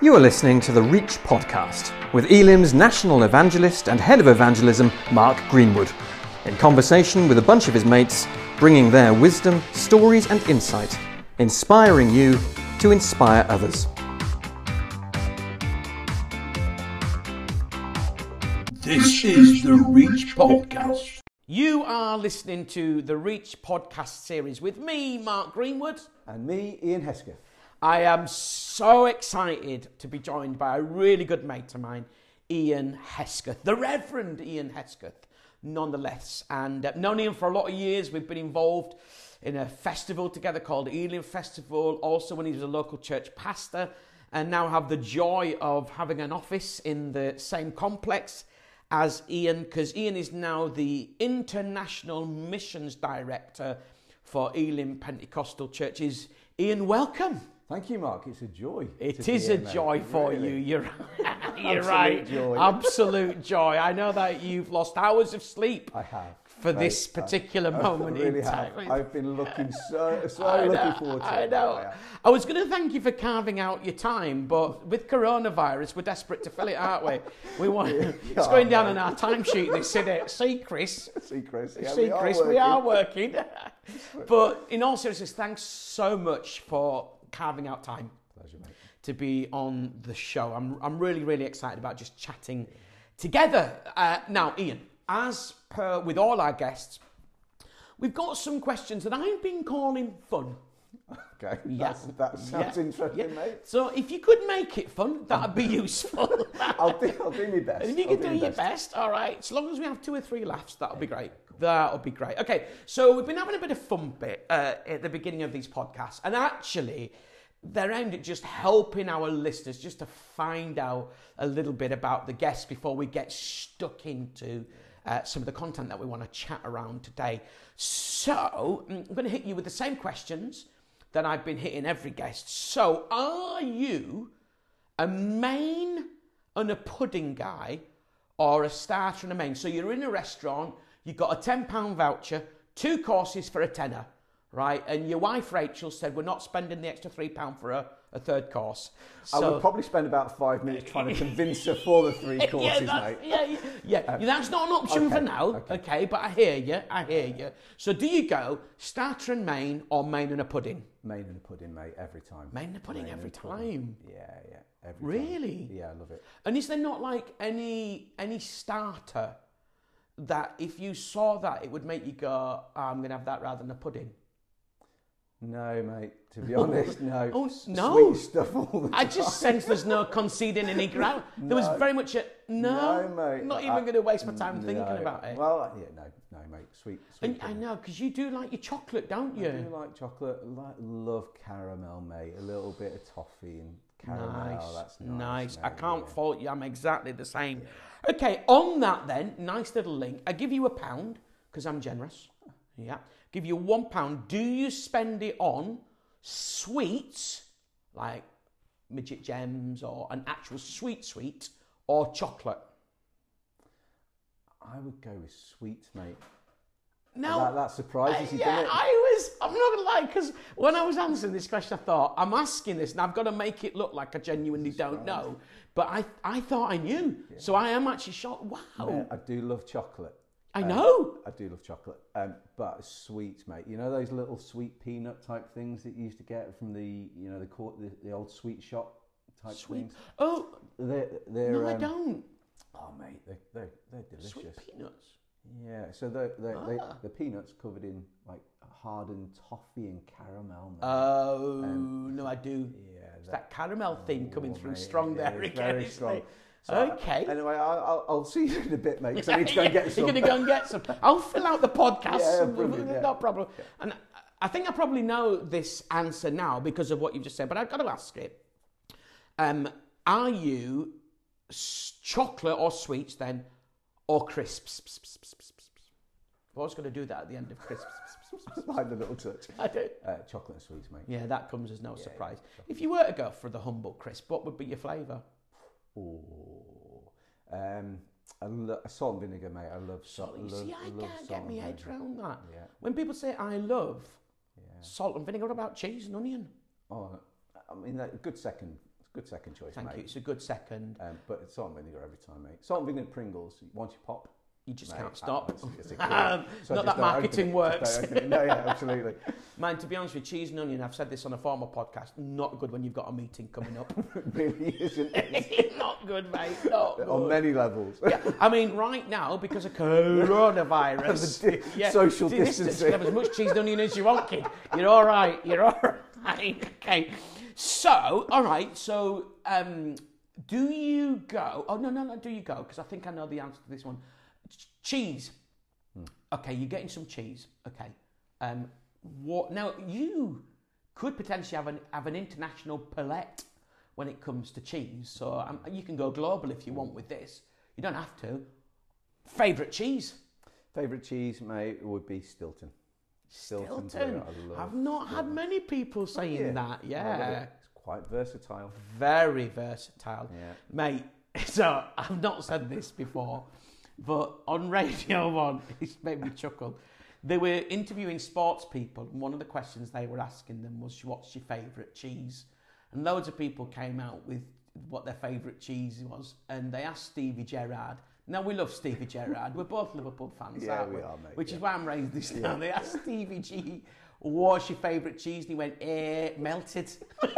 You are listening to the Reach podcast with Elim's national evangelist and head of evangelism, Mark Greenwood, in conversation with a bunch of his mates, bringing their wisdom, stories, and insight, inspiring you to inspire others. This is the Reach Podcast. You are listening to the Reach podcast series with me, Mark Greenwood. And me, Iain Hesketh. I am so excited to be joined by a really good mate of mine, Iain Hesketh, the Reverend Iain Hesketh, nonetheless. And uh, known Iain for a lot of years. We've been involved in a festival together called Elim Festival, also when he was a local church pastor, and now have the joy of having an office in the same complex as Iain, because Iain is now the International Missions Director for Elim Pentecostal Churches. Iain, welcome. Thank you, Mark. It's a joy. It is a mate. joy for Really. you. You're, you're Absolute right. joy. Absolute joy. I know that you've lost hours of sleep I have. for Mate, this particular I moment really in time. have. I've been looking so, so I looking know, forward to I it. know. I am. I was going to thank you for carving out your time, but with coronavirus, we're desperate to fill it, aren't we? We want it's going down on our timesheet. They said it. See, Chris. See, Chris. Yeah, See, we are Chris, we are working. but in all seriousness, thanks so much for carving out time Pleasure, mate. to be on the show. I'm, I'm really, really excited about just chatting together. Uh, now, Iain, as per with all our guests, we've got some questions that I've been calling fun. Okay. Yeah. That sounds Yeah, interesting, yeah. mate. So if you could make it fun, that'd be useful. I'll do, I'll do my best. if you can do my your best, all right. As long as we have two or three laughs, that'll be great. That'll be great. Okay, so we've been having a bit of fun bit uh, at the beginning of these podcasts, and actually, they're aimed at just helping our listeners just to find out a little bit about the guests before we get stuck into uh, some of the content that we want to chat around today. So mm, I'm going to hit you with the same questions that I've been hitting every guest. So, are you a main and a pudding guy or a starter and a main? So, you're in a restaurant, you've got a £10 voucher, two courses for a tenner, right? And your wife Rachel said, We're not spending the extra £3 for a, a third course. I would probably spend about five minutes trying to convince her for the three courses, yeah, mate. yeah, yeah, yeah. Uh, that's not an option for now, okay. okay. But I hear you, I hear you. So, do you go starter and main or main and a pudding? Main and a pudding, mate, every time. Main and a pudding Main every a pudding. time. Yeah, yeah. Every time. Really? Yeah, I love it. And is there not like any any starter that if you saw that it would make you go, oh, I'm going to have that rather than a pudding? No, mate. To be honest, no. Oh, no. Sweet stuff all the I time. just sense there's no conceding any ground. There was very much a no. No, mate. Not even going to waste my time mm, No. thinking about it. Well, yeah, no, no, mate. Sweet, sweet. and I know because you do like your chocolate, don't I you? do like chocolate. Like, love caramel, mate. A little bit of toffee and caramel. Nice, That's nice. nice. I can't yeah. fault you. I'm exactly the same. Okay, on that then, nice little link. I give you a pound because I'm generous. Yeah, give you one pound. Do you spend it on sweets like midget gems or an actual sweet sweet or chocolate? I would go with sweets, mate. Now, that, that surprises you, yeah. I was. I'm not gonna lie, because when I was answering this question, I thought I'm asking this, and I've got to make it look like I genuinely don't know. But I, I thought I knew, so I am actually shocked. Wow, Yeah, I do love chocolate. I Um, know. I do love chocolate. Um, but sweets, mate. You know those little sweet peanut type things that you used to get from the, you know, the court, the, the old sweet shop type Sweet. things. Oh They're, they're no, I um, don't. Oh, mate, they're, they're, they're delicious. Sweet peanuts. Yeah, so the the, Ah. they, the peanuts covered in like hardened toffee and caramel. mate. Oh no, I do. yeah, It's that caramel thing coming oh, through mate, strong it there again. Very strong. So, uh, okay. Anyway, I'll, I'll, I'll see you in a bit, mate. Because I need to go and get some. You're going to go and get some. I'll fill out the podcast. Yeah, yeah. No problem. And I think I probably know this answer now because of what you've just said, but I've got to ask it. Um, are you chocolate or sweets then, or crisps? I was going to do that at the end of crisps. Behind the little touch. I do. Uh, chocolate and sweets, mate. Yeah, that comes as no surprise. If you were to go for the humble crisp, what would be your flavour? Oh, um, I lo- salt and vinegar, mate. I love salt. You love, see, I love can't get my head around that. Yeah. When people say I love Yeah. salt and vinegar, what about cheese and onion? Oh, I mean, that, good second, Good second choice, Thank mate. you. It's a good second. Um, but it's salt and vinegar every time, mate. Salt and vinegar Pringles. Once you pop, You just mate, can't stop. It's, it's a killer. not that marketing it, works. don't open it. No, yeah, absolutely. Man, to be honest with you, cheese and onion, I've said this on a former podcast, not good when you've got a meeting coming up. it really isn't. It's not good, mate. Not good. on many levels. yeah, I mean, right now, because of coronavirus, di- social distancing. Have as much cheese and onion as you want, kid. You're all right. You're all right. Okay. So, all right. So, um, do you go? Oh no, no, no. Do you go? Because I think I know the answer to this one. Ch- cheese. Okay, you're getting some cheese. Okay. Um, what now? You could potentially have an have an international palette when it comes to cheese. So um, you can go global if you want with this. You don't have to. Favorite cheese? Favourite cheese, mate, would be Stilton. Stilton. Stilton. I've not had many people saying Yeah. that. Yeah, it. It's quite versatile. very versatile, Yeah. mate. So I've not said this before, but on Radio One, it's made me chuckle. They were interviewing sports people, and one of the questions they were asking them was, "What's your favourite cheese?" And loads of people came out with what their favourite cheese was, and they asked Stevie Gerrard. Now we love Stevie Gerrard. We're both Liverpool fans, Yeah, aren't we? we are, mate, Which is why I'm raising this down. They asked Stevie G, "What's your favourite cheese?" And he went, "Eh, melted." no,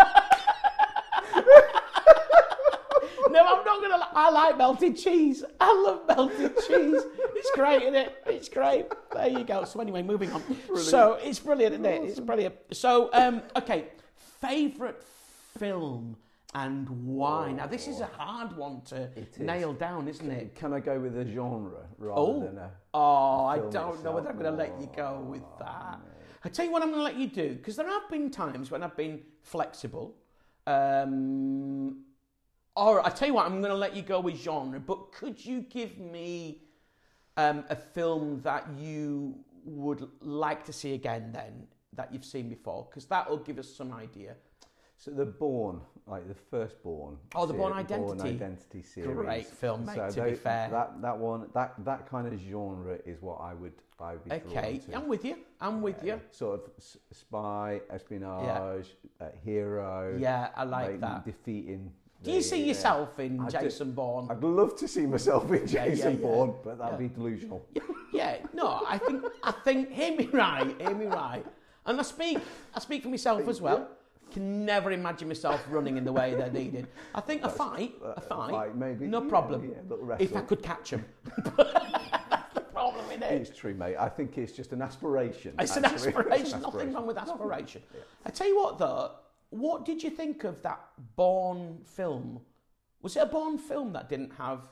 I'm not gonna. li- I like melted cheese. I love melted cheese. It's great, isn't it? It's great. There you go. So anyway, moving on. So it's brilliant, isn't it? It's brilliant. So um, okay, favourite film and why? Now this is a hard one to is. nail down, isn't it? Can I go with a genre rather Oh, than a? oh, I don't know whether I'm going to let you go with that. I tell you what, I'm going to let you do because there have been times when I've been flexible. Um, or I tell you what, I'm going to let you go with genre. But could you give me um, a film that you would like to see again? Then that you've seen before, because that will give us some idea. So the Bourne, like the firstborn. Oh, the Bourne series- Bourne Identity. Identity series. Great film, mate, to be fair. that that one, that that kind of genre is what I would I would be Okay. I'm with you. I'm with you. Sort of spy, espionage, uh, hero. Yeah, I like like, that. defeating. Do you the, see uh, yourself in I Jason Bourne? I'd love to see myself in Yeah, yeah, Jason yeah. Bourne, but that'd Yeah. be delusional. Yeah, no, I think I think hear me right, hear me right. And I speak I speak for myself as well. Can never imagine myself running in the way they're needed. I think a fight, a fight, maybe. no Yeah, problem. yeah, if I could catch them. That's the problem in it. It's true, mate. I think it's just an aspiration. It's an actually. It's aspiration. an Nothing wrong with aspiration. I tell you what, though, what did you think of that Bourne film? Was it a Bourne film that didn't have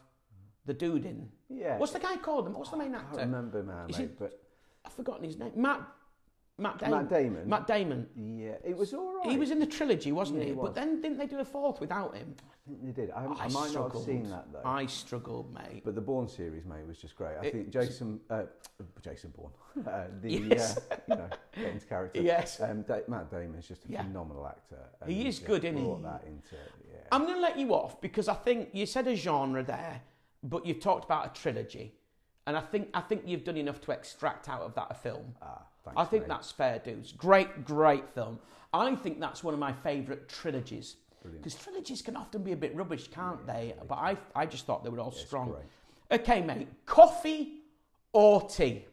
the dude in? Yeah. What's the guy called? Him? What's the main I actor? can't remember, man, mate, it- but I've forgotten his name. Matt. Matt Damon. Matt Damon. Matt Damon. yeah, it was all right. He was in the trilogy, wasn't Yeah, he? he But then didn't they do a fourth without him? I think they did. I, I might not have seen that though. I struggled, mate. But the Bourne series, mate, was just great. I It- think Jason, uh, Jason Bourne, uh, the Yes. uh, you know Dane's character. Yes. Um, da- Matt Damon is just a Yeah. phenomenal actor. He is good, isn't he? that into yeah. I'm going to let you off because I think you said a genre there, but you've talked about a trilogy, and I think I think you've done enough to extract out of that a film. ah, thanks, I think mate. that's fair dudes. Great, great film. I think that's one of my favourite trilogies. Because trilogies can often be a bit rubbish, can't they? But I, I just thought they were all strong. great. Okay, mate. Coffee or tea?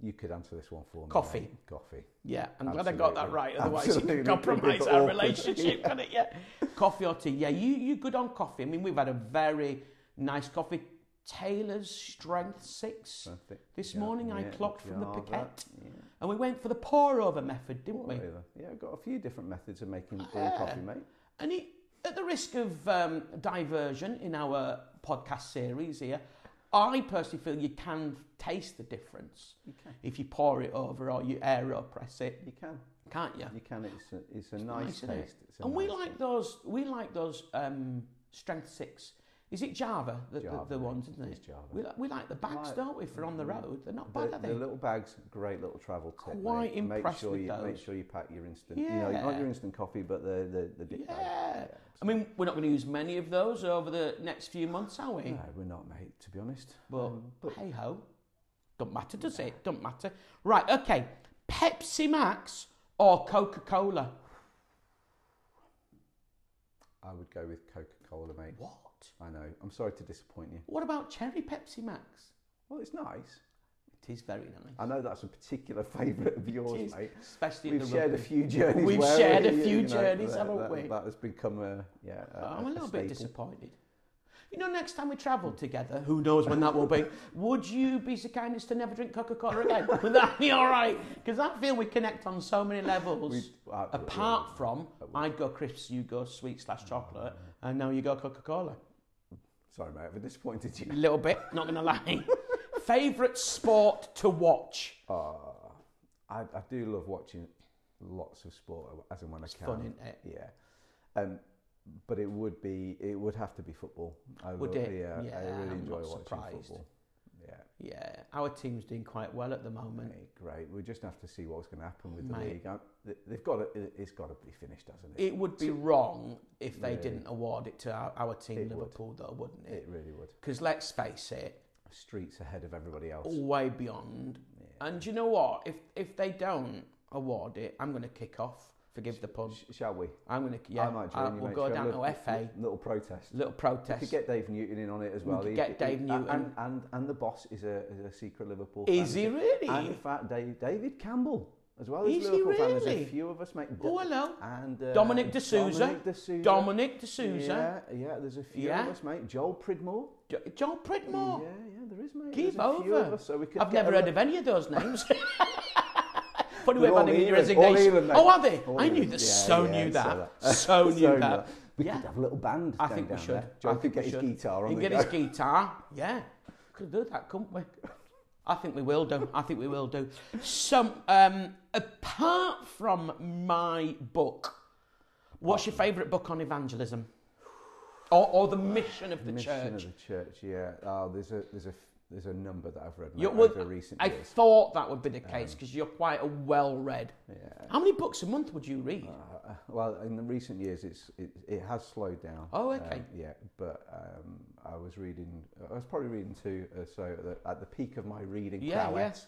You could answer this one for me. Coffee. mate. Coffee. Yeah, I'm glad I got that right. Otherwise, Absolutely. could Could compromise our relationship, couldn't it? Yeah. Coffee or tea? Yeah, you you good on coffee? I mean, we've had a very nice coffee. Taylor's Strength Six. I think- This yeah, morning I clocked from the Piquette, Yeah. and we went for the pour over method, didn't we? Whatever. Yeah, I've got a few different methods of making Yeah. coffee, mate. And it, at the risk of um, diversion in our podcast series here, I personally feel you can taste the difference You if you pour it over or you aeropress it, You can. can't you? You can. It's a, it's a nice, isn't it? taste. It's a And we like taste. those. We like those um, strength six. Is it Java? The, Java, the, the ones, isn't it? It's Java. We, we like the bags, like- don't we? For on the road, they're not bad, the, are they? the little bags, great little travel tip. Quite mate. Make sure with you make sure you pack your instant. You know, not your instant coffee, but the the, the dip bag. yeah. I mean, we're not going to use many of those over the next few months, are we? No, we're not, mate. To be honest. But, Um, but hey ho, don't matter, does it? Don't matter. Right, okay. Pepsi Max or Coca Cola? I would go with Coca Cola, mate. What? I know. I'm sorry to disappoint you. What about cherry Pepsi Max? Well, it's nice. It is very nice. I know that's a particular favourite of yours, mate. especially in We've the shared a few journeys. We've shared a few you know, journeys, that, haven't that, we? That has become a yeah. A, I'm a little bit disappointed. You know, next time we travel together, who knows when that will be, would you be so kind as to never drink Coca Cola again? Would that be all right? Because I feel we connect on so many levels. We- uh, Apart yeah. from, I'd go crisps, you go sweet slash chocolate, and now you go Coca Cola. Sorry, mate. I've disappointed you. A little bit, not going to lie. Favourite sport to watch? Uh, I, I do love watching lots of sport as and when I can. fun, isn't it? Yeah. Um, but it would be it would have to be football. I Would love, it? Yeah, Yeah, I really I'm enjoy watching surprised. football. Yeah. Yeah, our team's doing quite well at the moment. Great. We just have to see what's going to happen with the Mate. league. Uh, I, they- they've got to, it- it's got to be finished, hasn't it? It would be wrong if they Yeah. didn't award it to our, our team, It would. Liverpool, though, wouldn't it? It really would. Because let's face it, Streets ahead of everybody else. way beyond. And you know what? If if they don't award it, I'm going to kick off. Forgive the pun. Sh- shall we? I'm going to yeah. I might I- you, we'll mate. go down to FA. Little, little protest. Little We protest. could get Dave Newton in on it as well. could get he- Dave and- Newton. And, and, and the boss is a, is a secret Liverpool Is fan. he really? And in fact, Dave, David Campbell as well as Is he Liverpool fan. There's a few of us, mate. Oh, hello. And uh, Dominic D'Souza. Dominic D'Souza. Dominic D'Souza. Yeah, yeah. There's a few Yeah. of us, mate. Joel Pridmore. Jo- John Pridmore. Yeah, yeah. There is, mate. Give There's a few over. of us, so we could I've never heard of any of those names. Funny way They're of all handing in your resignation. England. Oh, are they? All I knew that. Yeah, so yeah, knew that. that. So knew So that. We Yeah. could have a little band. I think we should. There. I think could get we his should. guitar on He the can go. get his guitar. Yeah, could do that, couldn't we? I think we will do. I think we will do. So, um, apart from my book, what's your favourite book on evangelism, or, or the mission of the Mission church? of the church, yeah. Oh, there's a there's a there's a number that I've read You- well, over recent I years. thought that would be the case because you're quite a well-read. Yeah. How many books a month would you read? Uh, well, in the recent years, it's it, it has slowed down. Oh, okay. Um, yeah, but um, I was reading. I was probably reading two. Uh, so at the, at the peak of my reading Yeah, prowess.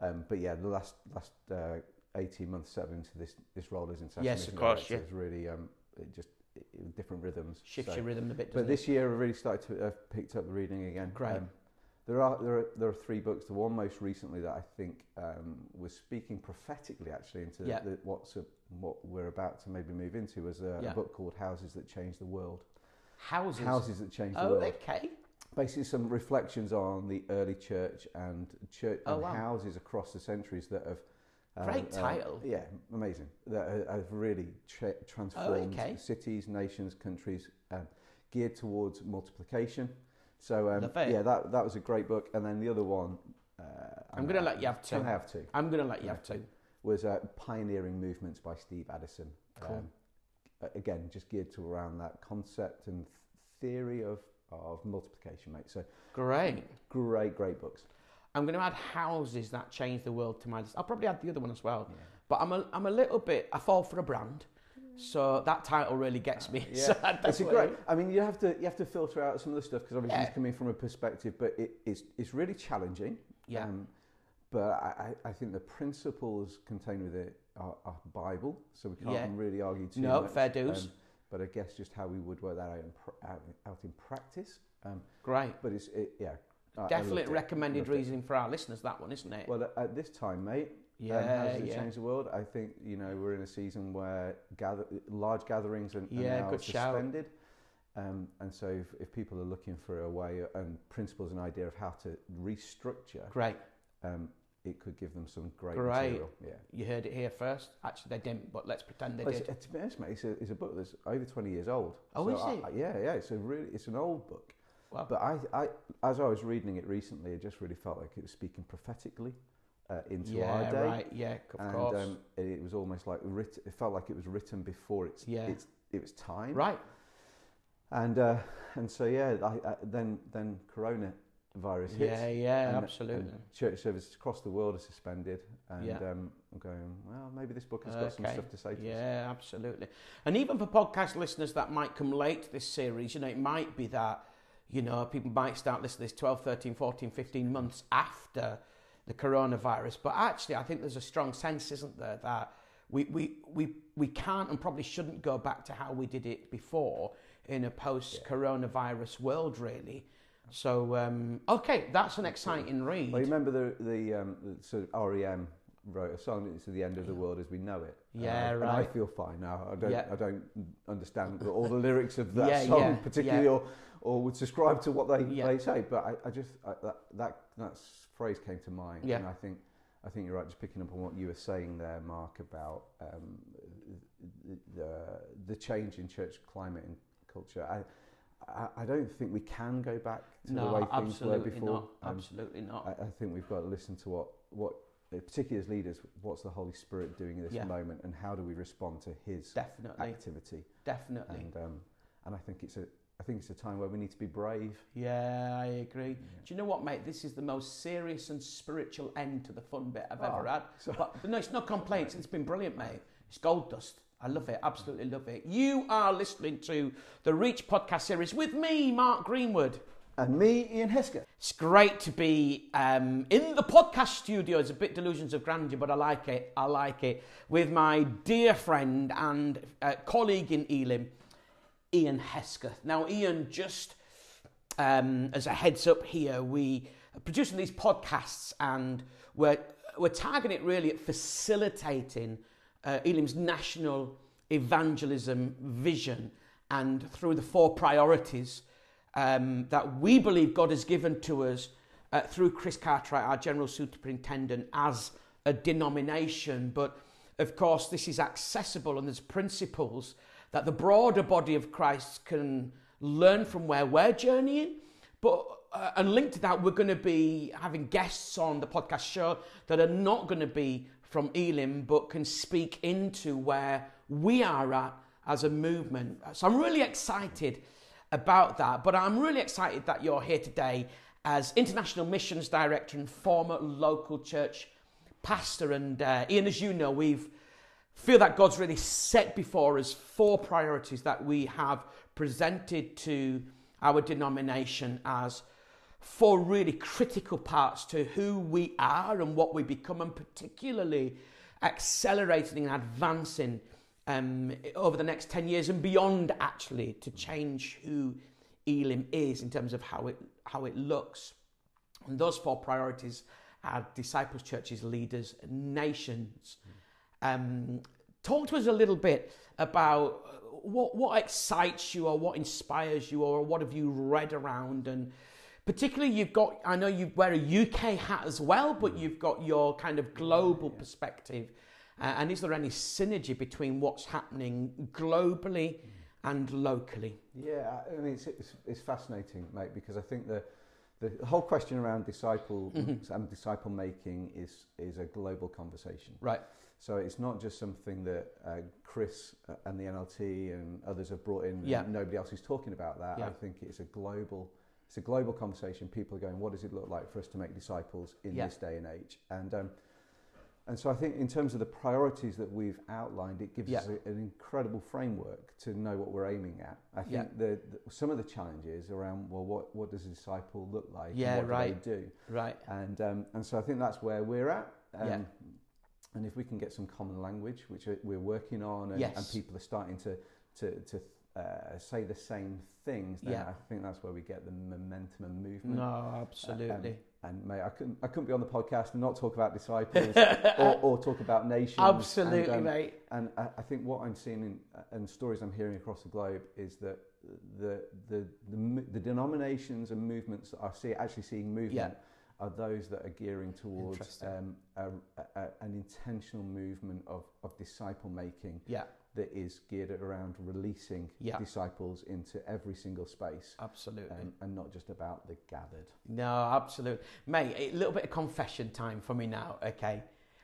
Um, but yeah, the last last uh, eighteen months, seven into this this role international Yes, of course, director yeah. has really um, it just it, it- different rhythms. Shifts So- your rhythm a bit, But this year, I've really started to have picked up the reading again. Um, Great. There are there are there are three books. The one most recently that I think um, was speaking prophetically actually into Yeah. the, what's a, what we're about to maybe move into was a, Yeah. a book called Houses That Changed the World. Houses. Houses That Changed the Oh, World. okay. Basically, some reflections on the early church and church Oh, and wow. houses across the centuries that have. uh, Great title. yeah, amazing. That have really tra- transformed Oh, okay. cities, nations, countries, um, geared towards multiplication. So um, yeah, that that was a great book. And then the other one, uh, I'm going to let you have two. Can I have two? I'm going to let you have two. Was uh, Pioneering Movements by Steve Addison. Cool. Um, again, just geared to around that concept and theory of of multiplication, mate. So Great. great, great books. I'm going to add houses that change the world to my list. I'll probably add the other one as well. But I'm a, I'm a little bit, I fall for a brand. So that title really gets me. So Yeah, it's a great. I mean, you have to you have to filter out some of the stuff because obviously Yeah. it's coming from a perspective, but it, it's it's really challenging. Yeah. Um, but I, I think the principles contained with it are, are Bible, so we can't Yeah. really argue too No, much. fair dues. Um, but I guess just how we would work that out in, pr- out, out in practice. Um, Great. but it's it, yeah. Definitely recommended reasoning for our listeners, that one, isn't it? Well, at, at this time, mate, um, Yeah, how does it yeah. change the world? I think you know we're in a season where gather, large gatherings are, are Yeah, now suspended, um, and so if, if people are looking for a way and principles and idea of how to restructure, Great. um, it could give them some great, Great. material. Yeah. You heard it here first. Actually, they didn't, but let's pretend they Well, did. it's, to be honest, mate, it's a, it's a book that's over 20 years old. Oh, is I- it? I- yeah, yeah. It's a really, it's an old book. Wow. But I, I, as I was reading it recently, it just really felt like it was speaking prophetically uh, into yeah, our day. right. Yeah, of and course. um, it was almost like writ- it felt like it was written before its Yeah. its it was time. right. And uh, and so yeah, I, I, then then Corona virus hits. Yeah, yeah, and- absolutely. and church services across the world are suspended, and Yeah. um, I'm going. Well, maybe this book has got some stuff to say to us. Yeah, absolutely. And even for podcast listeners that might come late to this series, you know, it might be that, you know, people might start listening to this 12, 13, 14, 15 months after the coronavirus. But actually, I think there's a strong sense, isn't there, that we, we, we, we can't and probably shouldn't go back to how we did it before in a post coronavirus world, really. So, um, okay, that's an exciting read. Well, you remember the the, um, the sort of REM wrote a song. It's the end of the world as we know it. Yeah, and I, And I feel fine now. I don't. Yeah. I don't understand all the lyrics of that Yeah, song yeah, particularly, or or would subscribe to what they, Yeah. they say. But I, I just I, that that that phrase came to mind, Yeah. and I think. I think you're right. Just picking up on what you were saying there, Mark, about um, the, the the change in church climate and culture. I, I, don't think we can go back to the way things were absolutely before. not. Um, Absolutely not. I, I think we've got to listen to what, what particularly as leaders, what's the Holy Spirit doing in this Yeah. moment, and how do we respond to His definitely, activity? definitely. And um, and I think it's a I think it's a time where we need to be brave. Yeah, I agree. Do you know what, mate? This is the most serious and spiritual end to the fun bit I've ever Oh, had. But no, it's not complaints. It's been brilliant, mate. It's gold dust. I love it. Absolutely love it. You are listening to the Reach podcast series with me, Mark Greenwood. And me, Iain Hesketh. It's great to be um, in the podcast studio. It's a bit delusions of grandeur, but I like it. I like it. With my dear friend and uh, colleague in Elim, Iain Hesketh. Now, Iain, just um, as a heads up here, we are producing these podcasts and we're, we're targeting it really at facilitating uh, Elim's national evangelism vision and through the four priorities um, that we believe God has given to us uh, through Chris Cartwright, our General Superintendent, as a denomination. But of course, this is accessible and there's principles that the broader body of Christ can learn from where we're journeying. But uh, and linked to that, we're going to be having guests on the podcast show that are not going to be from Elim, but can speak into where we are at as a movement. So I'm really excited about that. But I'm really excited that you're here today as International Missions Director and former local church pastor. And uh, Iain, as you know, we've feel that God's really set before us four priorities that we have presented to our denomination as four really critical parts to who we are and what we become, and particularly accelerating and advancing um, over the next 10 years and beyond, actually, to change who Elim is in terms of how it, how it looks. And those four priorities are disciples, churches, leaders, nations. Um, talk to us a little bit about what, what excites you or what inspires you or what have you read around. And particularly you've got i know you wear a uk hat as well but you've got your kind of global perspective. Uh, and is there any synergy between what's happening globally and locally? Yeah, I mean, it's, it's, it's fascinating, mate, because I think the, the whole question around disciple and disciple making is, is a global conversation. right So it's not just something that uh, Chris uh, and the NLT and others have brought in. Yeah. And nobody else is talking about that. Yeah. I think it's a global, it's a global conversation. People are going, what does it look like for us to make disciples in Yeah. this day and age? And um, and so I think in terms of the priorities that we've outlined, it gives Yeah. us a, an incredible framework to know what we're aiming at. I think Yeah. the, the, some of the challenges around well, what what does a disciple look like? Yeah, what right. do they do? right And um, and so I think that's where we're at. Um, Yeah. And if we can get some common language, which we're working on, and, Yes. and people are starting to to, to uh, say the same things, then Yeah. I think that's where we get the momentum and movement. no Um, absolutely and mate, I couldn't I couldn't be on the podcast and not talk about disciples or, or talk about nations. absolutely and, um, mate and I, I think what I'm seeing in, and stories I'm hearing across the globe is that the the the, the denominations and movements are see, actually seeing movement are those that are gearing towards um, a, a, an intentional movement of, of disciple making yeah that is geared around releasing Yeah. disciples into every single space absolutely um, and not just about the gathered. No, absolutely, mate. A little bit of confession time for me now. Okay,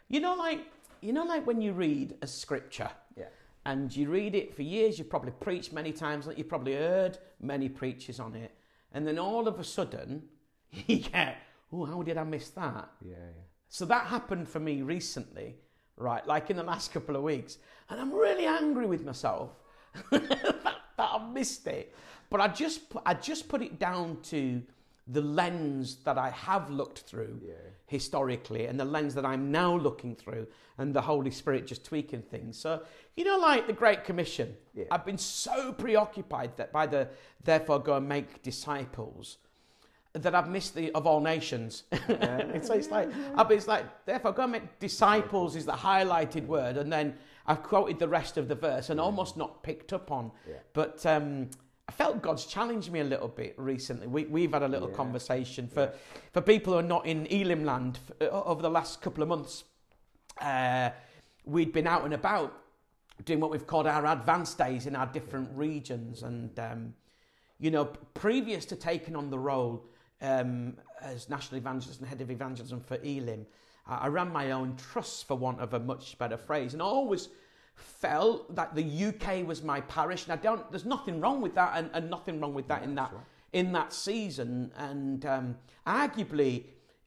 you know, like you know, like when you read a scripture Yeah. and you read it for years, you've probably preached many times, you've probably heard many preachers on it, and then all of a sudden you get, oh, how did I miss that? Yeah, yeah. So that happened for me recently, right? Like in the last couple of weeks. And I'm really angry with myself that, that I missed it. But I just, I just put it down to the lens that I have looked through Yeah. historically and the lens that I'm now looking through and the Holy Spirit just tweaking things. So, you know, like the Great Commission, Yeah. I've been so preoccupied that by the therefore go and make disciples that I've missed the of all nations. And so it's like, it's like, therefore go and make disciples is the highlighted word. And then I've quoted the rest of the verse and almost not picked up on. Yeah. But um, I felt God's challenged me a little bit recently. We, we've had a little Yeah. conversation for, for people who are not in Elim land f- uh, over the last couple of months. Uh, we'd been out and about doing what we've called our advanced days in our different regions. And, um, you know, previous to taking on the role um, as national evangelist and head of evangelism for Elim, I, I ran my own trust, for want of a much better phrase, and I always felt that the UK was my parish. And I don't, there's nothing wrong with that, and, and nothing wrong with that in that in that season. And um, arguably,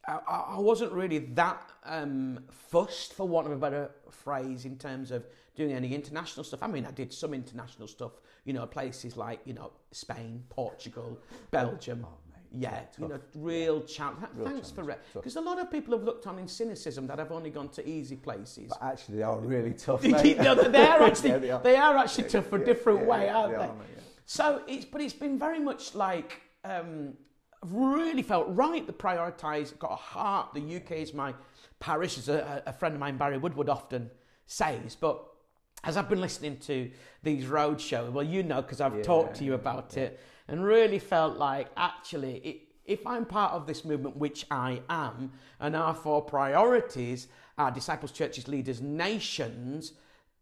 I, I I wasn't really that um, fussed, for want of a better phrase, in terms of doing any international stuff. I mean, I did some international stuff, you know, places like, you know, Spain, Portugal, Belgium. Yeah, you know, real challenge. Thanks for it. Because a lot of people have looked on in cynicism that I've only gone to easy places. But actually, they are really tough. They are actually Yeah, they, they are. are. actually tough for a different yeah, way, yeah, aren't they they? are, yeah. So it's but it's been very much like um, I've really felt right to prioritise. Got a heart. The UK is my parish, as a, a friend of mine, Barry Woodward, often says. But as I've been listening to these road shows, well, you know, because I've talked to you about it, and really felt like actually, it, if I'm part of this movement, which I am, and our four priorities are disciples, churches, leaders, nations,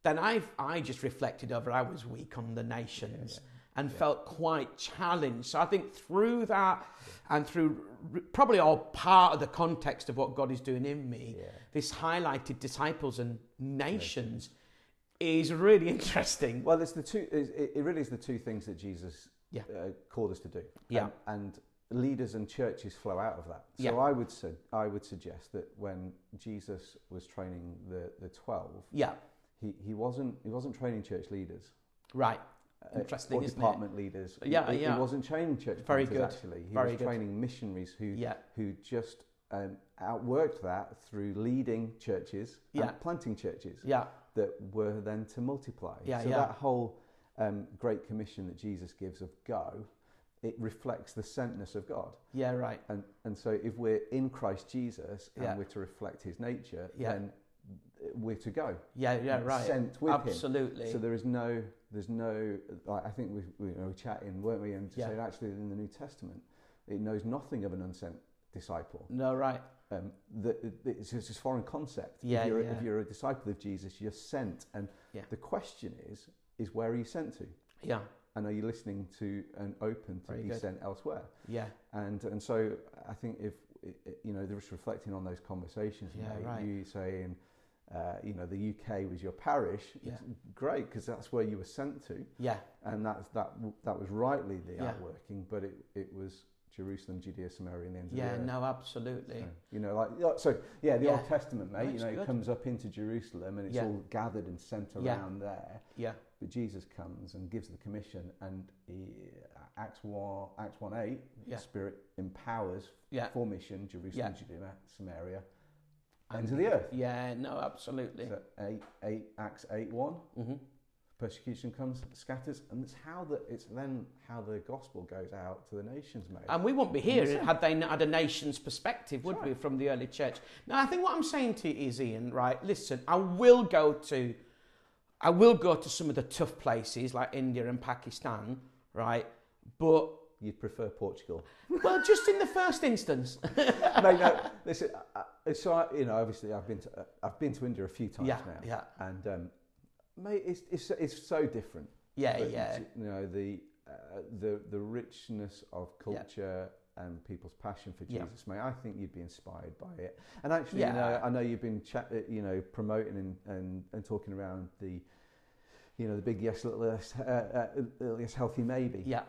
then I've I just reflected over I was weak on the nations and felt quite challenged. So I think through that and through probably all part of the context of what God is doing in me, this highlighted disciples and nations is really interesting. Well, it's the two. It really is the two things that Jesus Yeah. uh, called us to do. Yeah. And, and leaders and churches flow out of that. So Yeah. I would su- I would suggest that when Jesus was training the the twelve, Yeah, he, he wasn't he wasn't training church leaders. right. uh, Interesting, or isn't it? department leaders. Yeah, he, yeah. He wasn't training church Very good. actually. He Very was good. training missionaries who Yeah. who just um, outworked that through leading churches Yeah. and planting churches Yeah, that were then to multiply. Yeah, so yeah. that whole um, great commission that Jesus gives of go, it reflects the sentness of God. yeah, right. And and so if we're in Christ Jesus and Yeah. we're to reflect His nature, Yeah. then we're to go. Yeah, yeah, right. Sent with Him. Absolutely. So there is no, there's no. Like, I think we, we were chatting, weren't we? And Yeah. saying actually in the New Testament, it knows nothing of an unsent disciple. no, right. Um, that it- it's just a foreign concept. Yeah, if, you're, yeah. if you're a disciple of Jesus, you're sent, and Yeah. the question is, is where are you sent to? Yeah, And are you listening to and open to Very be good. sent elsewhere? yeah, And and so I think if you know, just reflecting on those conversations, Yeah, mate, right. you saying, uh, you know, the UK was your parish. Yeah. It's great because that's where you were sent to, yeah, and that's that that was rightly the Yeah. outworking, but it it was Jerusalem, Judea, Samaria, and the ends yeah. of the earth. Yeah, No, absolutely. So, you know, like so, yeah, the Yeah. Old Testament, mate. That's you know, good. it comes up into Jerusalem and it's all gathered and sent around there. Yeah, But Jesus comes and gives the commission, and he, Acts one, Acts one eight, Yeah. the Spirit empowers Yeah. for mission Jerusalem, Yeah. Judea, Samaria, ends of the earth. yeah. No, absolutely. So eight, eight, Acts eight one, hmm persecution comes, scatters, and it's how the it's then how the gospel goes out to the nations, mate. And we wouldn't be here had they not had a nation's perspective, would we, from the early church? Now, I think what I'm saying to you is, Iain, right? Listen, I will go to, I will go to some of the tough places like India and Pakistan, right? But You'd prefer Portugal. well, just in the first instance, no, no. Listen, I, so I, you know, obviously, I've been to uh, I've been to India a few times Yeah, now, yeah. and um, mate, it's, it's it's so different. yeah, But, yeah, You know, the uh, the the richness of Yeah. And people's passion for Yeah. Jesus, mate. I think you'd be inspired by it. And actually, you know, I know you've been chat, uh, you know, promoting and, and, and talking around the. You know the big yes, little yes, uh, uh, yes, healthy maybe. yeah,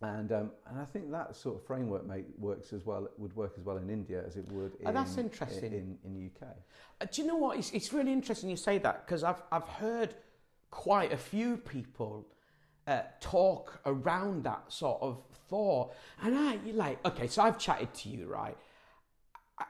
And um, and I think that sort of framework mate works as well would work as well in India as it would in, Oh, that's interesting. in, in UK. Uh, Do you know what? It's, it's really interesting you say that because I've, I've heard quite a few people uh, talk around that sort of thought. And I you like, okay, so I've chatted to you, right? I,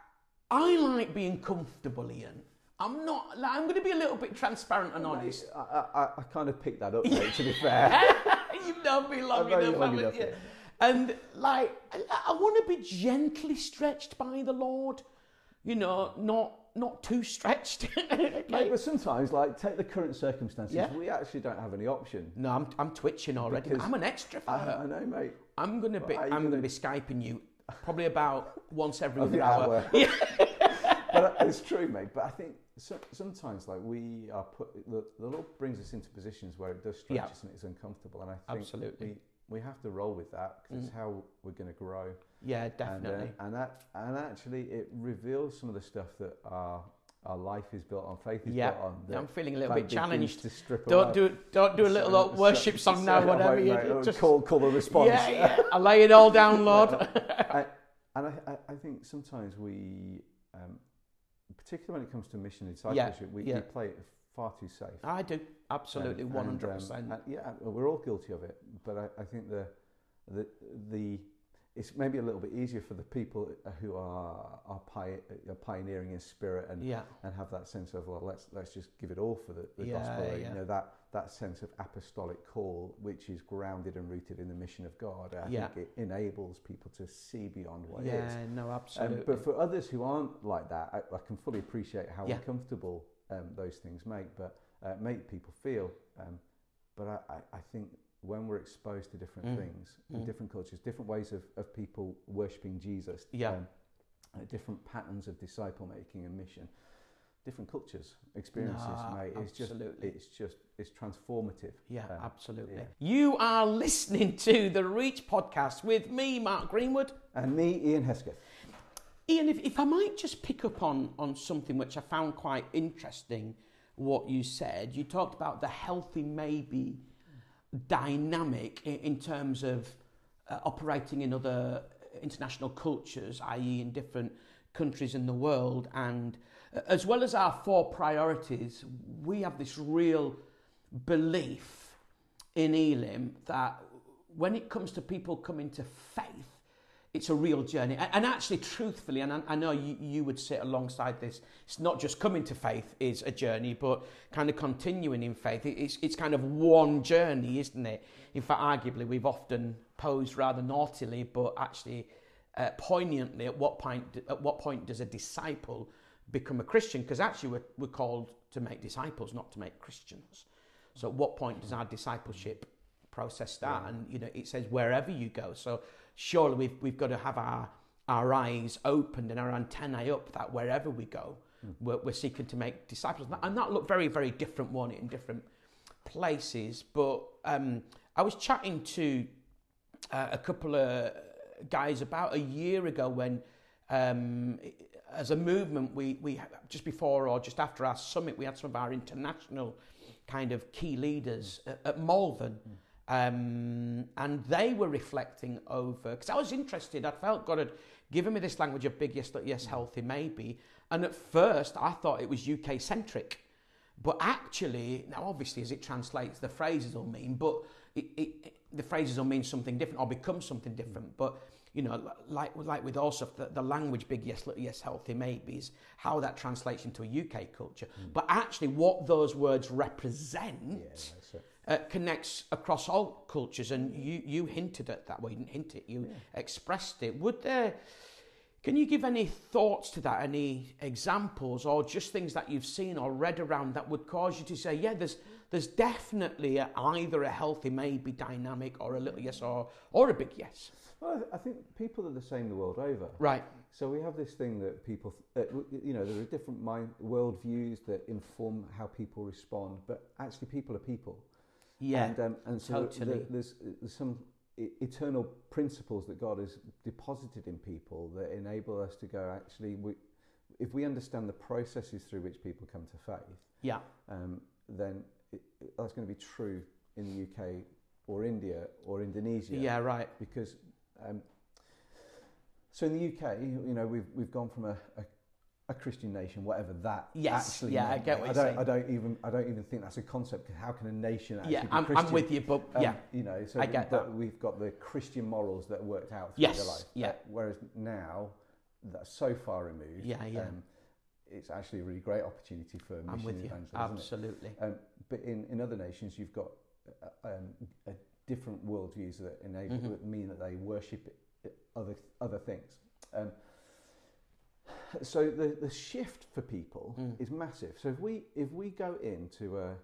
I like being comfortable, Iain. I'm not. Like, I'm going to be a little bit transparent and honest. I, I, I kind of picked that up, mate, to be fair. You've known me long I've known you enough, long haven't enough, you? yeah. And like, I, I want to be gently stretched by the Lord. You know, not not too stretched. okay? Mate, but sometimes, like, take the current circumstances, Yeah. we actually don't have any option. No, I'm, I'm twitching already. Because- I'm an extrovert. I, I know, mate. I'm gonna be Well, are you I'm gonna gonna- be skyping you probably about once every hour. hour. Yeah. but uh, it's true, mate. But I think so, sometimes, like we are put, the, the Lord brings us into positions where it does stretch Yeah. us and it's uncomfortable, and I think Absolutely. we we have to roll with that because it's how we're going to grow. Yeah, And, uh, definitely. and that and actually, it reveals some of the stuff that our our life is built on, faith is yeah. built on. that I'm feeling a little bit challenged. To strip Don't away. do don't do a little So- worship so- song so- now, whatever you mate. I'll just call call the response. Yeah, yeah. I lay it all down, Lord. I, and I, I, I think sometimes we, um, particularly when it comes to mission and Yeah, discipleship, we, yeah. we play it far too safe. I do absolutely one hundred um, percent. Yeah, we're all guilty of it, but I, I think the, the the it's maybe a little bit easier for the people who are are, pi- are pioneering in spirit and Yeah, and have that sense of well let's let's just give it all for the, the Yeah, gospel yeah. you know that that sense of apostolic call which is grounded and rooted in the mission of God I Yeah. think it enables people to see beyond what yeah, is no, um, absolutely. but for others who aren't like that I, I can fully appreciate how Yeah. uncomfortable um, those things make but uh, make people feel um, but I, I, I think when we're exposed to different Mm. things Mm. different cultures different ways of, of people worshipping Jesus Yeah. um, uh, different patterns of disciple making and mission different cultures experiences No, mate it's just it's just it's transformative Yeah, Um, absolutely. yeah. You are listening to the Reach podcast with me, Mark Greenwood. and me Iain Hesketh Iain, if, if I might just pick up on, on something which I found quite interesting, what you said, you talked about the healthy maybe dynamic in, in terms of uh, operating in other international cultures, i.e., in different countries in the world. And uh, as well as our four priorities, we have this real belief in Elim that when it comes to people coming to faith, it's a real journey. And actually, truthfully, and I, I know you, you would sit alongside this, it's not just coming to faith is a journey, but kind of continuing in faith. It's, it's kind of one journey, isn't it? In fact, arguably, we've often posed rather naughtily, but actually uh, poignantly, at what point at what point does a disciple become a Christian? Because actually, we're, we're called to make disciples, not to make Christians. So, at what point does our discipleship process start? And you know, it says wherever you go. So, surely we've we've got to have our our eyes opened and our antennae up that wherever we go, we're, we're seeking to make disciples. And that looked very very different, one in different places. But um, I was chatting to uh, a couple of guys about a year ago when, um, as a movement, we, we just before or just after our summit, we had some of our international kind of key leaders at, at Malvern. Um, and they were reflecting over because I was interested. I felt God had given me this language of big yes, yes, mm. healthy, maybe. And at first, I thought it was UK centric. But actually, now obviously, as it translates, the phrases will mean, but it, it, it- the phrases will mean something different or become something different. Mm. But you know, like like with all stuff, the, the language "big yes, little yes, healthy maybe" is how that translates into a UK culture. Mm. But actually, what those words represent it. Uh, connects across all cultures. And you you hinted at that. Well, you didn't hint it. You expressed it. Would there? Can you give any thoughts to that? Any examples, or just things that you've seen or read around that would cause you to say, yeah, there's there's definitely a, either a healthy maybe dynamic or a little yes or or a big yes. well I th- I think people are the same the world over Right. So we have this thing that people, uh, you know, there are different mind worldviews that inform how people respond, but actually people are people. Yeah. And, um, and so totally. there's, there's some eternal principles that God has deposited in people that enable us to go, actually, we, if we understand the processes through which people come to faith, yeah. um, then it- that's going to be true in the UK or India or Indonesia Yeah. Right. because um, so in the UK, you know, we've we've gone from a, a, a Christian nation, whatever that Yes, actually yeah, I get what I don't, saying. I don't even I don't even think that's a concept. How can a nation actually yeah, be I'm, Christian? I'm with you, but Um, yeah, you know, so I get but that. we've got the Christian morals that worked out through Yes, their life. yeah. Whereas now, that's so far removed. Yeah, yeah. Um, it's actually a really great opportunity for mission I'm with you. evangelism? Absolutely. Um, but in, in other nations, you've got uh, um, a different worldviews that enable Mhm. that mean that they worship other other things. So the, the shift for people Mm. is massive. So if we if we go into a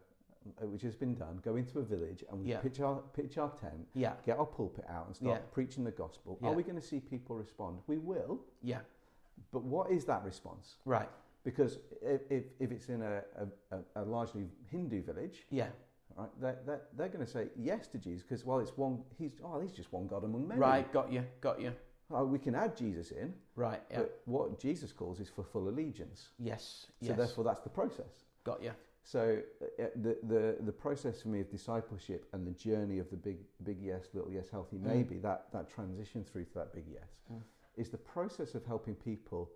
which has been done, go into a village and we Yeah. pitch our pitch our tent, Yeah, get our pulpit out and start Yeah. preaching the gospel. Are we going to see people respond? We will. yeah, But what is that response? right. Because if, if, if it's in a, a, a, a largely Hindu village, Yeah, right, they're, they're, they're going to say yes to Jesus because, well, it's one, he's, oh, he's just one God among many. right. Got you. Got you. Oh, we can add Jesus in, Right. Yeah. but what Jesus calls is for full allegiance. yes. So Yes. therefore, that's the process. got you. So uh, the, the, the process for me of discipleship and the journey of the big, big yes, little yes, healthy Mm. maybe, that, that transition through to that big yes, Mm. is the process of helping people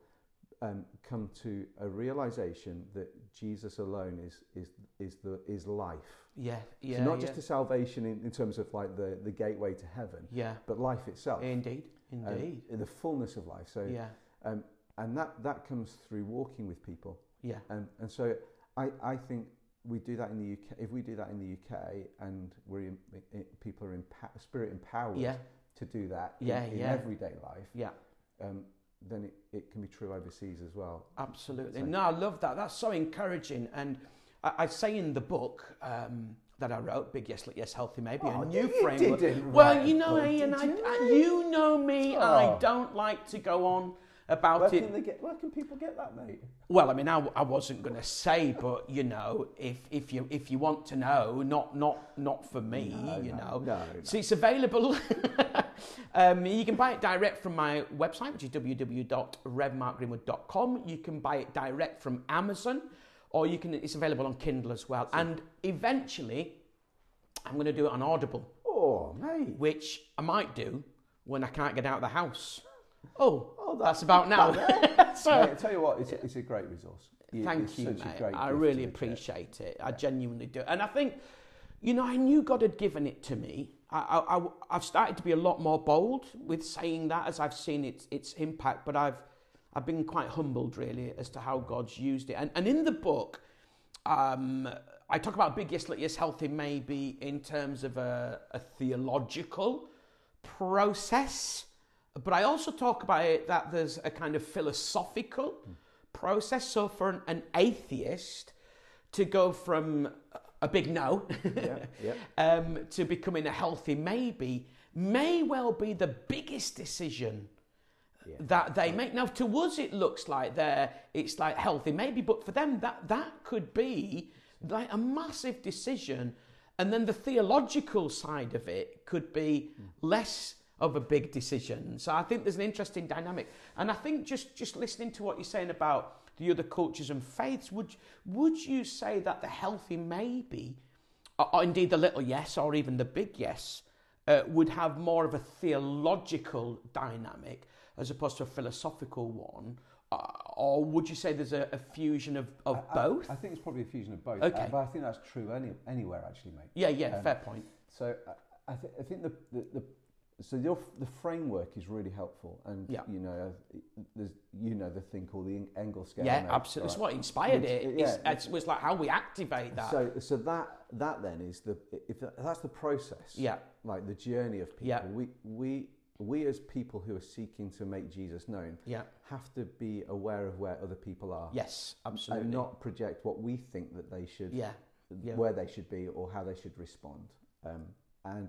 um, come to a realization that Jesus alone is, is, is, the, is life. Yeah. Yeah. so not yeah. just a salvation in, in terms of like the, the gateway to heaven, Yeah. but life itself. Indeed. Um, Indeed. the fullness of life. So, yeah. um, and that, that comes through walking with people. Yeah. Um, and so I, I think we do that in the UK. If we do that in the UK and we're in, people are empa- spirit empowered Yeah. to do that Yeah, in, in yeah. everyday life, Yeah. um, then it, it can be true overseas as well. Absolutely. So- No, I love that. That's so encouraging. And I, I say in the book um, that I wrote, Big Yes, Look Yes, Healthy Maybe, Oh, a new you framework. didn't well, you know, Iain, I, you? I, you know me. I Oh. don't like to go on Where about it. can, they get, where can people get that, mate? Well, I mean, I, I wasn't going to say, but you know, if if you if you want to know, not not not for me, No, you no, know. no, no. So it's available. um, you can buy it direct from my website, which is www.revmarkgreenwood.com. You can buy it direct from Amazon, or you can. It's available on Kindle as well. And eventually, I'm going to do it on Audible, Oh, mate. which I might do when I can't get out of the house. Oh, Oh, oh that's about now. so, Mate, I tell you what, it's, a, it's a great resource. You- Thank you, mate. I really appreciate it. I genuinely do. And I think, you know, I knew God had given it to me. I, I, I, have started to be a lot more bold with saying that as I've seen its, its impact, but I've, I've been quite humbled, really, as to how God's used it. And, and in the book, um, I talk about big yes, let yes, healthy maybe in terms of a, a theological process, but I also talk about it that there's a kind of philosophical process. So for an, an atheist to go from a big no Yeah, yeah. um, to becoming a healthy maybe may well be the biggest decision Yeah. that they make. Now, to us, it looks like they're it's like healthy maybe, but for them, that that could be like a massive decision, and then the theological side of it could be less of a big decision. So I think there's an interesting dynamic, and I think just just listening to what you're saying about the other cultures and faiths, would would you say that the healthy maybe, or, or indeed the little yes, or even the big yes, uh, would have more of a theological dynamic as opposed to a philosophical one? Uh, or would you say there's a, a fusion of, of I- I- both? I, think it's probably a fusion of both. Okay. uh, but I think that's true any, anywhere, actually, mate. yeah, yeah, um, fair point. So I, I, th- I think the, the, the so your, the framework is really helpful, and Yeah. you know, there's you know the thing called the Eng- Engel scale. Yeah, mate, absolutely. It's right? what inspired Which- it. yeah, it's, it was like how we activate that. So so that that then is the if that's the process. yeah, Like the journey of people. Yeah. We we we as people who are seeking to make Jesus known yeah, have to be aware of where other people are. yes, absolutely. And not project what we think that they should yeah, yeah. where they should be or how they should respond. Um, and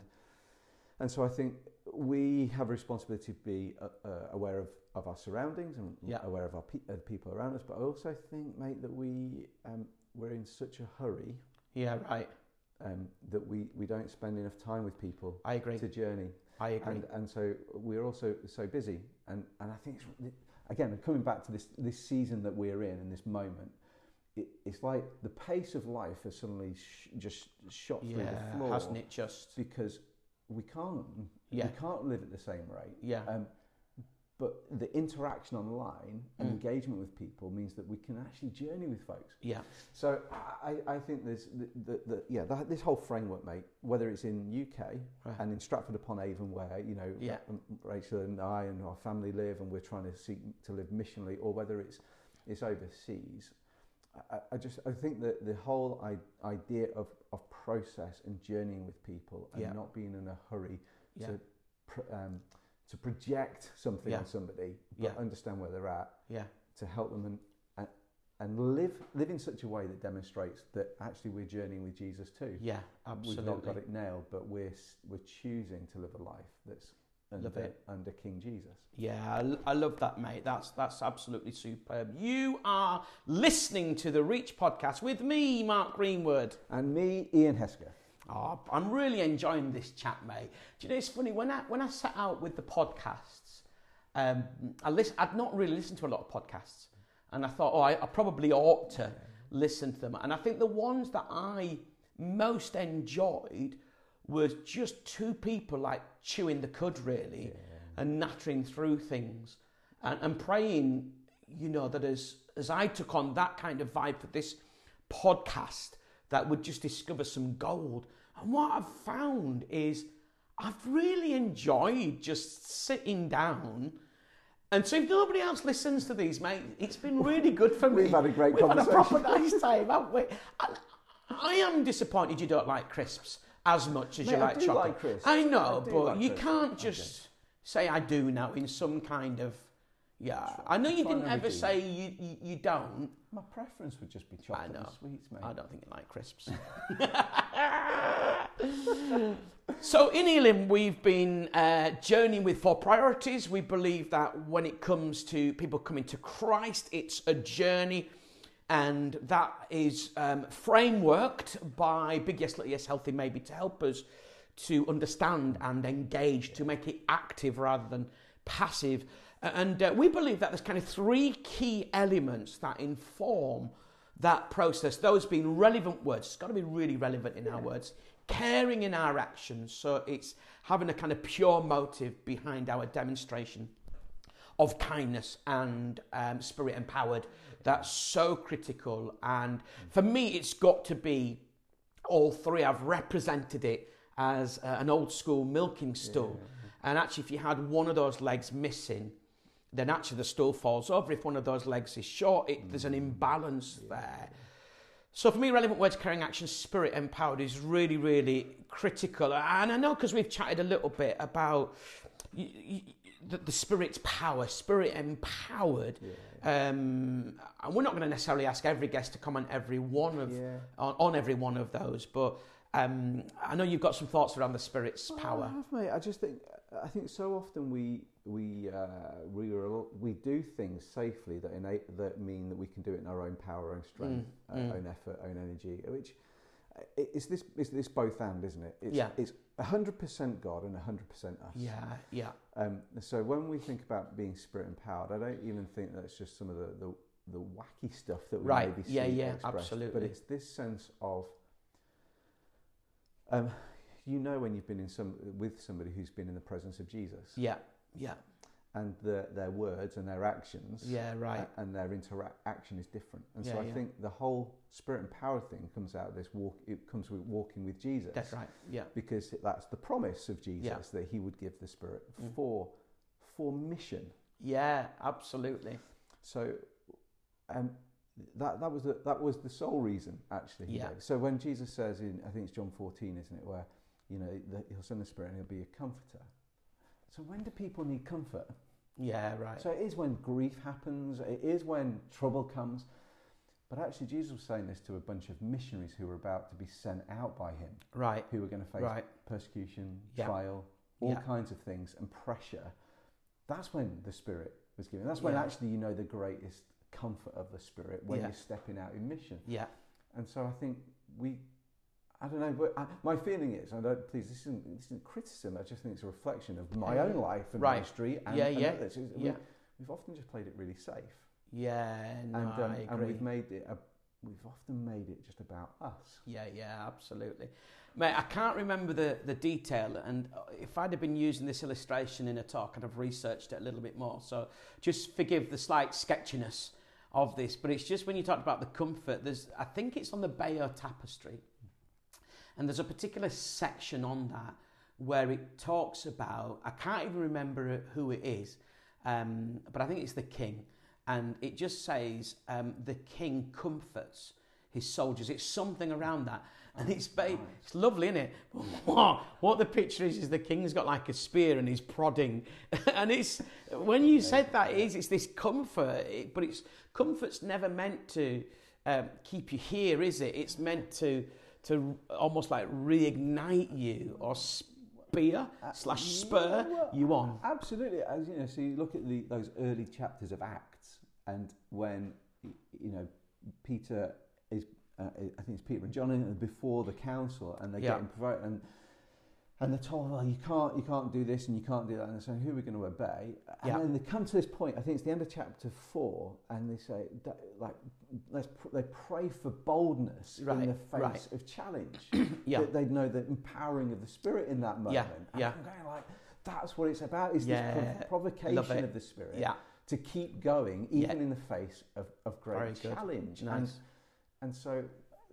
and so I think we have a responsibility to be uh, uh, aware of, of our surroundings and Yeah. aware of our pe- uh, people around us. But I also think, mate, that we um, we're in such a hurry yeah, right. um, that we, we don't spend enough time with people I agree. to journey. I agree. And, and so we're also so busy. And, and I think, it's, again, coming back to this, this season that we're in and this moment, it, it's like the pace of life has suddenly sh- just shot through the floor hasn't it just? because we can't Yeah. we can't live at the same rate. Yeah, Um, but the interaction online and Mm. engagement with people means that we can actually journey with folks. Yeah. So I, I think there's the, the, the, yeah that, this whole framework, mate. Whether it's in UK Right. and in Stratford upon Avon, where you know Yeah. um, Rachel and I and our family live, and we're trying to seek to live missionally, or whether it's it's overseas. I, I just I think that the whole I, idea of, of process and journeying with people and Yeah. not being in a hurry Yeah. to um, to project something Yeah. on somebody, but Yeah. understand where they're at Yeah. to help them and, and and live live in such a way that demonstrates that actually we're journeying with Jesus too. Yeah. Absolutely. We've not got it nailed, but we're we're choosing to live a life that's under, under King Jesus. Yeah, I love that, mate. That's that's absolutely superb. You are listening to the Reach podcast with me, Mark Greenwood. And me, Iain Hesketh. Oh, I'm really enjoying this chat, mate. Do you know it's funny when I when I set out with the podcasts, um, I listen, I'd not really listened to a lot of podcasts, and I thought, oh, I, I probably ought to listen to them. And I think the ones that I most enjoyed was just two people like chewing the cud, really, and nattering through things, and, and praying, you know, that as as I took on that kind of vibe for this podcast that would just discover some gold. And what I've found is I've really enjoyed just sitting down. And so if nobody else listens to these, mate, it's been really good for me. We've had a great We've had a conversation. proper nice time, haven't we? And I am disappointed you don't like crisps as much as Mate, you I like do chocolate. like crisps. I know, I but like you crisps. can't just say I do now in some kind of yeah. I know you didn't ever say you, you, you don't. My preference would just be chocolate and sweets, mate. I don't think you like crisps. so in Elim, we've been uh, journeying with four priorities. We believe that when it comes to people coming to Christ, it's a journey, and that is um, frameworked by Big Yes, Little Yes, Healthy Maybe to help us to understand and engage, to make it active rather than passive. And uh, we believe that there's kind of three key elements that inform that process, those being relevant words. It's got to be really relevant in our words, caring in our actions. So it's having a kind of pure motive behind our demonstration of kindness and um, spirit empowered. That's so critical. And for me, it's got to be all three. I've represented it as uh, an old school milking stool. And actually, if you had one of those legs missing, then actually the stool falls over. If one of those legs is short, it, there's an imbalance there. So for me, relevant words, carrying action, spirit empowered is really, really critical. And I know because we've chatted a little bit about the, the spirit's power, spirit empowered. Um, and we're not going to necessarily ask every guest to comment every one of Yeah. on, on every one of those, but um, I know you've got some thoughts around the spirit's I power. have, mate. I just think I think so often we we uh, we are, we do things safely that ena- that mean that we can do it in our own power, own strength, Mm, uh, mm. own effort, own energy. Which is this it's this both and, isn't it? It's, Yeah. It's hundred percent God and hundred percent us. Yeah, yeah, Um, so when we think about being spirit empowered, I don't even think that's just some of the, the, the wacky stuff that we Right. maybe see Yeah, yeah, expressed, absolutely. But it's this sense of, um, you know, when you've been in some with somebody who's been in the presence of Jesus, yeah, yeah, and the, their words and their actions, yeah, right. a- and their interaction is different. And Yeah, so I yeah. think the whole spirit and power thing comes out of this walk. It comes with walking with Jesus That's right. Yeah, because that's the promise of Jesus Yeah. that He would give the Spirit Mm. for for mission. yeah, absolutely. So um, that that was the, that was the sole reason actually. Yeah. gave. So when Jesus says in I think it's John 14, isn't it, where you know that He'll send the Spirit and He'll be a comforter. So when do people need comfort? Yeah, right. So it is when grief happens. It is when trouble comes. But actually, Jesus was saying this to a bunch of missionaries who were about to be sent out by Him, right, who were going to face right. persecution, Yeah. trial, all Yeah. kinds of things, and pressure. That's when the Spirit was given. That's when Yeah. actually you know the greatest comfort of the Spirit when Yeah. you're stepping out in mission. Yeah, And so I think we, I don't know, but I, my feeling is, I don't, please, this isn't, this isn't criticism, I just think it's a reflection of my own life and Right. ministry and, Yeah, and yeah. others. is Yeah. We, we've often just played it really safe. yeah. No, and, um, and we've made it a, we've often made it just about us. Yeah, yeah, absolutely. Mate, I can't remember the, the detail, and if I'd have been using this illustration in a talk, I'd have researched it a little bit more. So just forgive the slight sketchiness of this, but it's just when you talked about the comfort, there's I think it's on the Bayeux Tapestry, and there's a particular section on that where it talks about, I can't even remember who it is, um, but I think it's the king, and it just says, um, the king comforts his soldiers. It's something around that. And it's, ba- it's lovely, isn't it? But what the picture is, is the king's got like a spear and he's prodding. and it's, when you said that, is, it's this comfort, it, but it's, comfort's never meant to um, keep you here, is it? It's meant to, to almost like reignite you or spear slash spur well, you on. Absolutely. As you know, so you look at the, those early chapters of Acts, and when you know Peter is, uh, I think it's Peter and John before the council, and they're Yeah. getting provoked, and and they're told, well, you can't, you can't do this, and you can't do that, and they're saying, who are we going to obey? And Yeah. then they come to this point. I think it's the end of chapter four, and they say, like, let's pr- they pray for boldness in the face right. of challenge. Yeah. that they'd know the empowering of the Spirit in that moment. Yeah, And yeah. I'm going like, that's what it's about. Is Yeah, this prov- provocation of the Spirit Yeah. to keep going, even Yeah. in the face of, of great Very challenge. Nice. and so,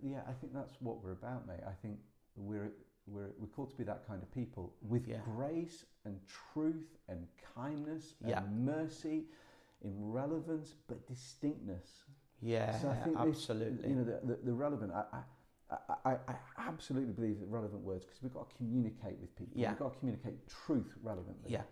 yeah, I think that's what we're about, mate. I think we're we're we're called to be that kind of people with Yeah. grace and truth and kindness and Yeah. mercy, in relevance but distinctness. Yeah, So I think this- absolutely. you know, the, the, the relevant. I, I, I, I absolutely believe that relevant words because we've got to communicate with people. Yeah. We've got to communicate truth relevantly. yeah,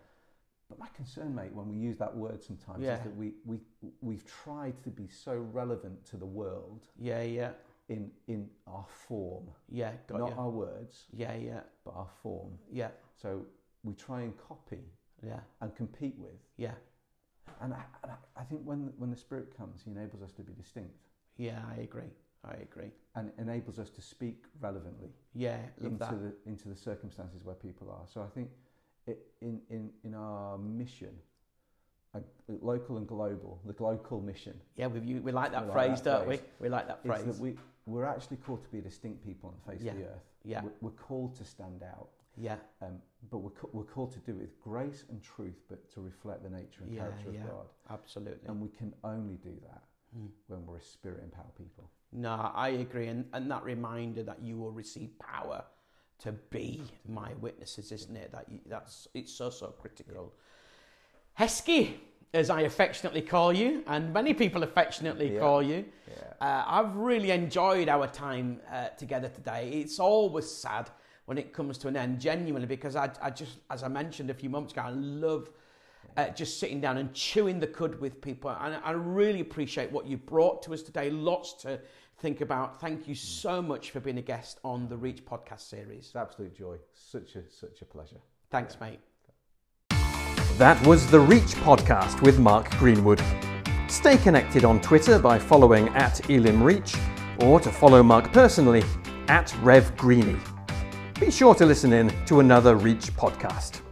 But my concern, mate, when we use that word sometimes Yeah. is that we, we, we've tried to be so relevant to the world yeah, yeah, in, in our form. yeah, got Not you. our words, Yeah, yeah, but our form. yeah, So we try and copy yeah, and compete with. yeah, And I, and I, think when, when the Spirit comes, He enables us to be distinct yeah. I agree. I agree. and enables us to speak relevantly. Yeah, into that. the into the circumstances where people are. So I think in in in our mission, local and global, the global mission Yeah, we we like that We like phrase, that don't phrase. we? We like that phrase. that we we're actually called to be distinct people on the face Yeah. of the earth. Yeah. We're, we're called to stand out, yeah, um, but we're we're called to do it with grace and truth, but to reflect the nature and Yeah, character yeah. of God. absolutely. And we can only do that Mm. when we're a spirit empowered people. No, I agree, and and that reminder that you will receive power to be my witnesses, isn't it? That that's it's so so critical. Heskey, as I affectionately call you, and many people affectionately Yeah. call you. Yeah. Uh, I've really enjoyed our time uh, together today. It's always sad when it comes to an end, genuinely, because I, I just, as I mentioned a few months ago, I love uh, just sitting down and chewing the cud with people. And I really appreciate what you brought to us today. Lots to think about. Thank you mm. so much for being a guest on the Reach podcast series. It's absolute joy. Such a such a pleasure. Thanks, mate. That was the Reach podcast with Mark Greenwood. Stay connected on Twitter by following at Elim Reach or to follow Mark personally at Rev Greeny. Be sure to listen in to another Reach podcast.